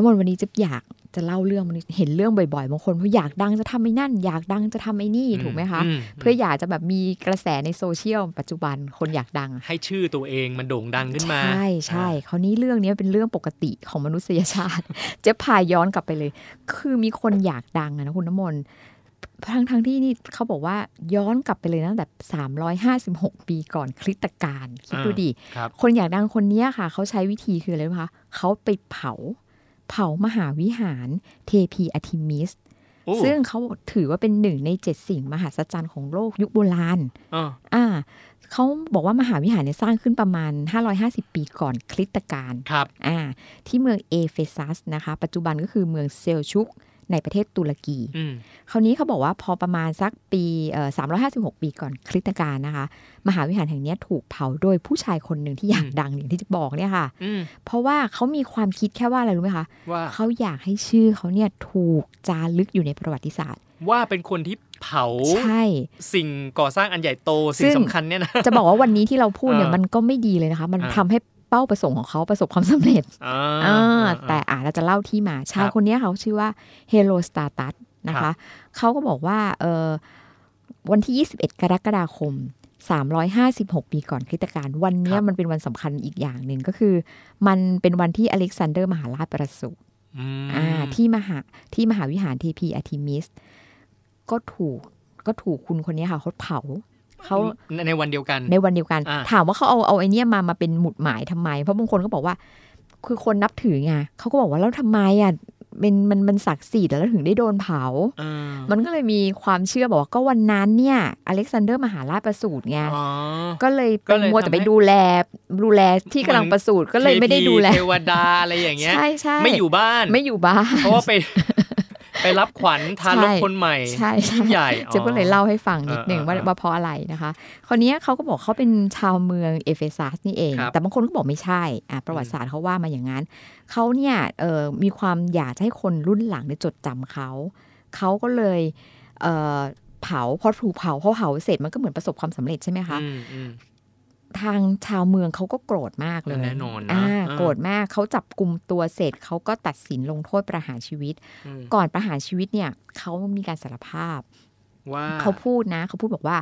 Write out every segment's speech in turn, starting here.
น้ำมนต์วันนี้จะอยากจะเล่าเรื่องมันเห็นเรื่องบ่อยๆบางคนเพราะอยากดังจะทำไอ้นั่น อยากดังจะทำไอ้นี่ถูกไหมคะอืมเพื่ออยากจะแบบมีกระแสในโซเชียลปัจจุบันคนอยากดังอะให้ชื่อตัวเองมันโด่งดังขึ้นมา ใช่ใช่คราวนี้เรื่องนี้เป็นเรื่องปกติของมนุษยชาติ เจ๊พายย้อนกลับไปเลย คือมีคนอยากดังอะนะคุณน้ำมนต์ทั้งทั้งที่นี่เขาบอกว่าย้อนกลับไปเลยตั้งแต่ 356 ปีก่อนคริสตกาลคิดดูดิครับคนอยากดังคนเนี้ยค่ะ เขาใช้วิธีคืออะไรรู้ไหมคะเขาไปเผา เผามหาวิหารเทพีอาร์ทิมิสโอ้ซึ่งเขาถือว่าเป็นหนึ่งในเจ็ดสิ่งมหัศจรรย์ของโลกยุคโบราณอ่าอ่าเขาบอกว่ามหาวิหารเนี่ยสร้างขึ้นประมาณ 550 ปีก่อนคริสตกาลครับอ่าที่เมืองเอเฟซัสนะคะ ปัจจุบันก็คือเมืองเซลชุก ในประเทศตุรกีอืมคราวนี้เขาบอกว่าพอประมาณสักปีเอ่อ356 ปีก่อนคริสตกาลนะคะ มหาวิหารแห่งเนี้ยถูกเผาโดยผู้ชายคนหนึ่งที่อยากดังอย่างที่จะบอกเนี่ยค่ะอืมเพราะว่าเขามีความคิดแค่ว่าอะไรรู้ไหมคะว่าเขาอยากให้ชื่อเขาเนี่ยถูกจารึกอยู่ในประวัติศาสตร์ว่าเป็นคนที่เผาใช่สิ่งก่อสร้างอันใหญ่โตซึ่สิ่งงสำคัญเนี่ยนะจะบอกว่าวันนี้ที่เราพูดเนี่ยเออมันก็ไม่ดีเลยนะคะ มันอ่าทำให้ เป้าประสงค์ของเขาประสบความสำเร็จอ่าอ่าอ่าแต่อ่าเราจะเล่าที่มาชายครับคนเนี้ยเขาชื่อว่าเฮโลสตาตัสนะครัคะบเขาก็บอกว่าเออวันที่ 21 กรกฎาคม 356 ปีก่อนคริสตกาลวันเนี้ยมันเป็นวันสำคัญอีกอย่างหนึ่งก็คือ มันเป็นวันที่อเล็กซานเดอร์มหาราชประสูติอืมอ่าที่มหาที่มหาวิหารเทพีอาร์ทิมิส ก็ถูกก็ถูกคุณคนนี้ค่ะเขาเผา เขาในในวันเดียวกันในวันเดียวกันอ่าถามว่าเขาเอาเอาไอเนี้ยมามาเป็นหมุดหมายทำไม เพราะบางคนก็บอกว่า คือคนนับถือไงเขาก็บอกว่าแล้วทำไมอะเป็นมันมันศักดิ์สิทธิ์แล้วถึงได้โดนเผาอ่ามันก็เลยมีความเชื่อบอกว่าก็วันนั้นเนี่ย อเล็กซานเดอร์มหาราชประสูติไงอ๋อก็เลยก็เป็นเลยมัวแต่ทำไปให้ดูแลดูแลที่กำลังประสูติก็เลยไม่ได้ดูแลเทวดาอะไรอย่างเงี้ย ใช่ใช่ไม่อยู่บ้าน ไม่อยู่บ้าน เพราะว่าไป ไปรับขวัญทารกใช่คนใหม่ใช่ใช่ยิ่งใหญ่เจ๊ก็เลยเล่าให้ฟังนิดหนึ่งเออว่าเออว่าเพราะอะไรนะคะคนนี้ยเขาก็บอกเขาเป็นชาวเมืองเอเฟซัสนี่เองครับแต่บางคนก็บอกไม่ใช่อะประวัติศาสตร์เขาว่ามาอย่างนั้นเขาเนี่ยเอ่อมีความอยากจะให้คนรุ่นหลังได้จดจำเขาเขาก็เลยเอ่อเผาพอถูกเผาพอเผาเสร็จมันก็เหมือนประสบความสำเร็จใช่ไหมคะอืมอืม ทางชาวเมืองเขาก็โกรธมากเลยแน่นอนนะอ่าอ่าโกรธมากเขาจับกลุ่มตัวเสร็จเขาก็ตัดสินลงโทษประหารชีวิตอืมก่อนประหารชีวิตเนี่ยเขามีการสารภาพว่าเขาพูดนะเขาพูดบอกว่า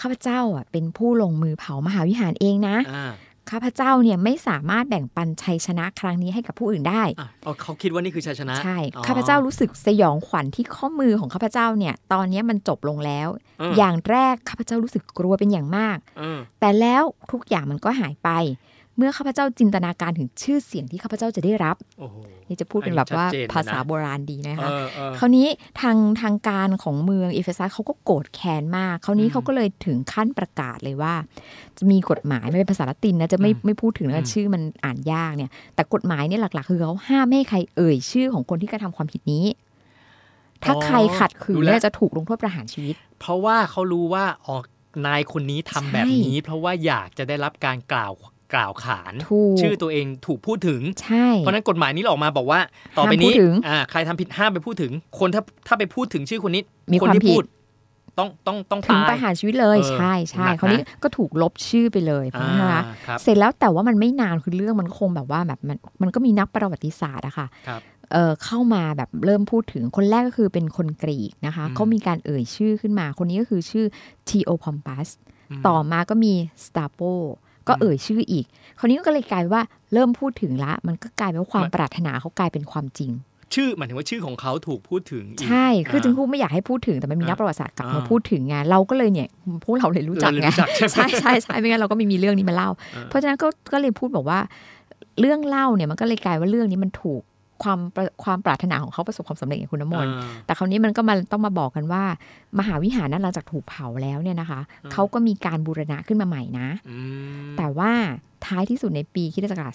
ข้าพเจ้าอะเป็นผู้ลงมือเผามหาวิหารเองนะอ่า ข้าพเจ้าเนี่ยไม่สามารถแบ่งปันชัยชนะครั้งนี้ให้กับผู้อื่นได้อะเอาเขาคิดว่านี่คือชัยชนะ ใช่อ๋อข้าพเจ้ารู้สึกสยองขวัญที่ข้อมือของข้าพเจ้าเนี่ย ตอนนี้มันจบลงแล้วเอออย่างแรกข้าพเจ้ารู้สึกกลัวเป็นอย่างมากเออแต่แล้วทุกอย่างมันก็หายไป เมื่อข้าพเจ้าจินตนาการถึงชื่อเสียงที่ข้าพเจ้าจะได้รับโอ้โหนี่จะพูดเป็นแบบว่าอันนี้ชัดเจนเลยนะภาษาโบราณดีนะคะเออเออคราวนี้ทางทางการของเมืองเอเฟซัสเขาก็โกรธแค้นมากคราวนี้อืมเขาก็เลยถึงขั้นประกาศเลยว่า จะมีกฎหมายไม่เป็นภาษาละตินนะจะไม่อืมไม่พูดถึงอืนะมชื่อมันอ่านยากเนี่ย แต่กฎหมายเนี่ยหลัก ๆ คือเขาห้ามไม่ให้ใครเอ่ยชื่อของคนที่กระทำความผิดนี้ ถ้าใครขัดขืนรู้แล้เนี่ยวจะถูกลงโทษประหารชีวิต เพราะว่าเขารู้ว่าออกนายคนนี้ทำใช่แบบนี้ เพราะว่าอยากจะได้รับการกล่าว กล่าวขานถูกชื่อตัวเองถูกพูดถึงใช่เพราะฉะนั้นกฎหมายนี้ออกมาบอกว่า ต่อไปห้ามพูนี้ดถึงอ่าใครทำผิดห้ามไปพูดถึง คนถ้าถ้าไปพูดถึงชื่อคนนี้มีคนความที่ผิดพูดต้องต้องต้องถึงตายประหารชีวิตเลยเออใช่ใช่หนักนะคราวนี้ก็ถูกลบชื่อไปเลยอ่านะคะครับเสร็จแล้วแต่ว่ามันไม่นานคือเรื่องมันคงแบบว่าแบบมันมันก็มีนักประวัติศาสตร์อะค่ะครับเอ่อเข้ามาแบบเริ่มพูดถึงคนแรกก็คือเป็นคนกรีกนะคะอืมเขามีการเอ่ยชื่อขึ้นมา คนนี้ก็คือชื่อทีโอพอมปัสมต่อมาก็มีสตาโป ก็อืมเอ่ยชื่ออีก คราวนี้ก็เลยกลายเป็นว่าเริ่มพูดถึงละ มันก็กลายเป็นว่าความมันปรารถนาเขากลายเป็นความจริง ชื่อหมายถึงว่าชื่อของเขาถูกพูดถึงอีกใช่ คืออ่าจึงพูดไม่อยากให้พูดถึงแต่มันมีนักประวัติศาสตร์กลับมาอ่าพูดถึงไงเราก็เลยเนี่ยพวกเราเลยรู้จักเราเลยไงรู้จักใช่ไหมใช่ใช่ใช่ไม่งั้นเราก็ไม่มีเรื่องนี้มาเล่าอ่า เพราะฉะนั้นก็ก็เลยพูดบอกว่า เรื่องเล่าเนี่ยมันก็เลยกลายว่าเรื่องนี้มันถูก ความประความปรารถนาของเขาประสบความสำเร็จอย่างคุณน้ำมนต์อ่าแต่คราวนี้มันก็มาต้องมาบอกกันว่า มหาวิหารนั้นหลังจากถูกเผาแล้วเนี่ยนะคะอืมเขาก็มีการบูรณะขึ้นมาใหม่นะอืมแต่ว่าท้ายที่สุดในปีคริสตศักราช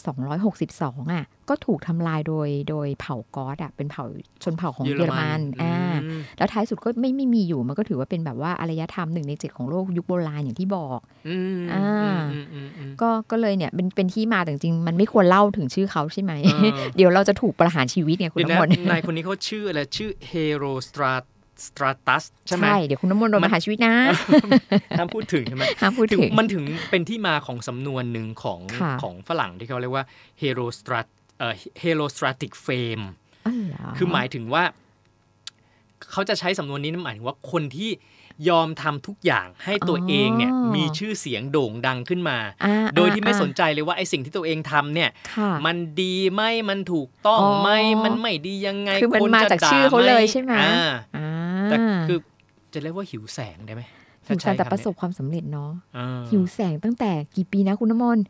262 อะ ก็ถูกทำลายโดยโดยเผ่ากอสอะ เป็นเผ่าชนเผ่าของเยอรมัน อ่าอืมแล้วท้ายสุดก็ไม่ไม่มีอยู่ มันก็ถือว่าเป็นแบบว่าอารยธรรมหนึ่งในเจ็ดของโลกยุคโบราณอย่างที่บอกอืมอ่าอืมอืมอืม ก็ก็เลยเนี่ยเป็นเป็นที่มาแต่จริงๆมันไม่ควรเล่าถึงชื่อเขาใช่ไหมเออเดี๋ยวเราจะถูกประหารชีวิตเนี่ยคุณเดี๋ยวน้ำนะมนต์นายคนนี้เขาชื่ออะไรชื่อเฮโรสตราสตราตัสใช่ไหมใช่เดี๋ยวคุณน้ำมนต์โดนประหารชีวิตนะห้ามพูดถึงใช่ไหมห้ามพูดถึงถึงมันถึงเป็นที่มาของสำนวนหนึ่งของค่ะของฝรั่งที่เขาเรียกว่า Herostra เอ่อ Herostratic fameอ๋อเหรอคือหมายถึงว่า เขาจะใช้สำนวนนี้หมายถึงว่าคนที่ยอมทำทุกอย่างให้ตัวเองเนี่ยมีชื่อเสียงโด่งดังขึ้นมาอ่าโดยที่ไม่อ่าสนใจเลยว่าไอ้สิ่งที่ตัวเองทำเนี่ยค่ะมันดีไหมมันถูกต้องอ๋อไหมมันไม่ดียังไงคือมันคมาจะจากด่ชื่อเขาเลยใช่ไหมอ่าอ่าแต่คือจะเรียกว่าหิวแสงได้ไหมหิวแสงแต่ถ้าใช้คำประสบเนี้ยความสำเร็จเนาะอ่าหิวแสงตั้งแต่กี่ปีนะคุณน้ำมนต์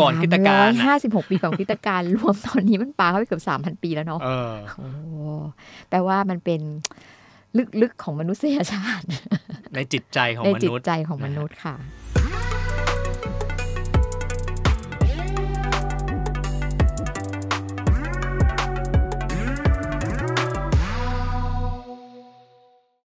ก่อนคริสตกาลน่ะห้าสิบหกปีก่อนคริสตกาลรวมตอนนี้มันปาเข้าไปเกือบสามพันปีแล้วเนาะเออโอ้แปลว่ามันเป็นลึกๆของมนุษยชาติ ในจิตใจของในมจิตนุษย์ใจของมนะฮะนุษย์ค่ะ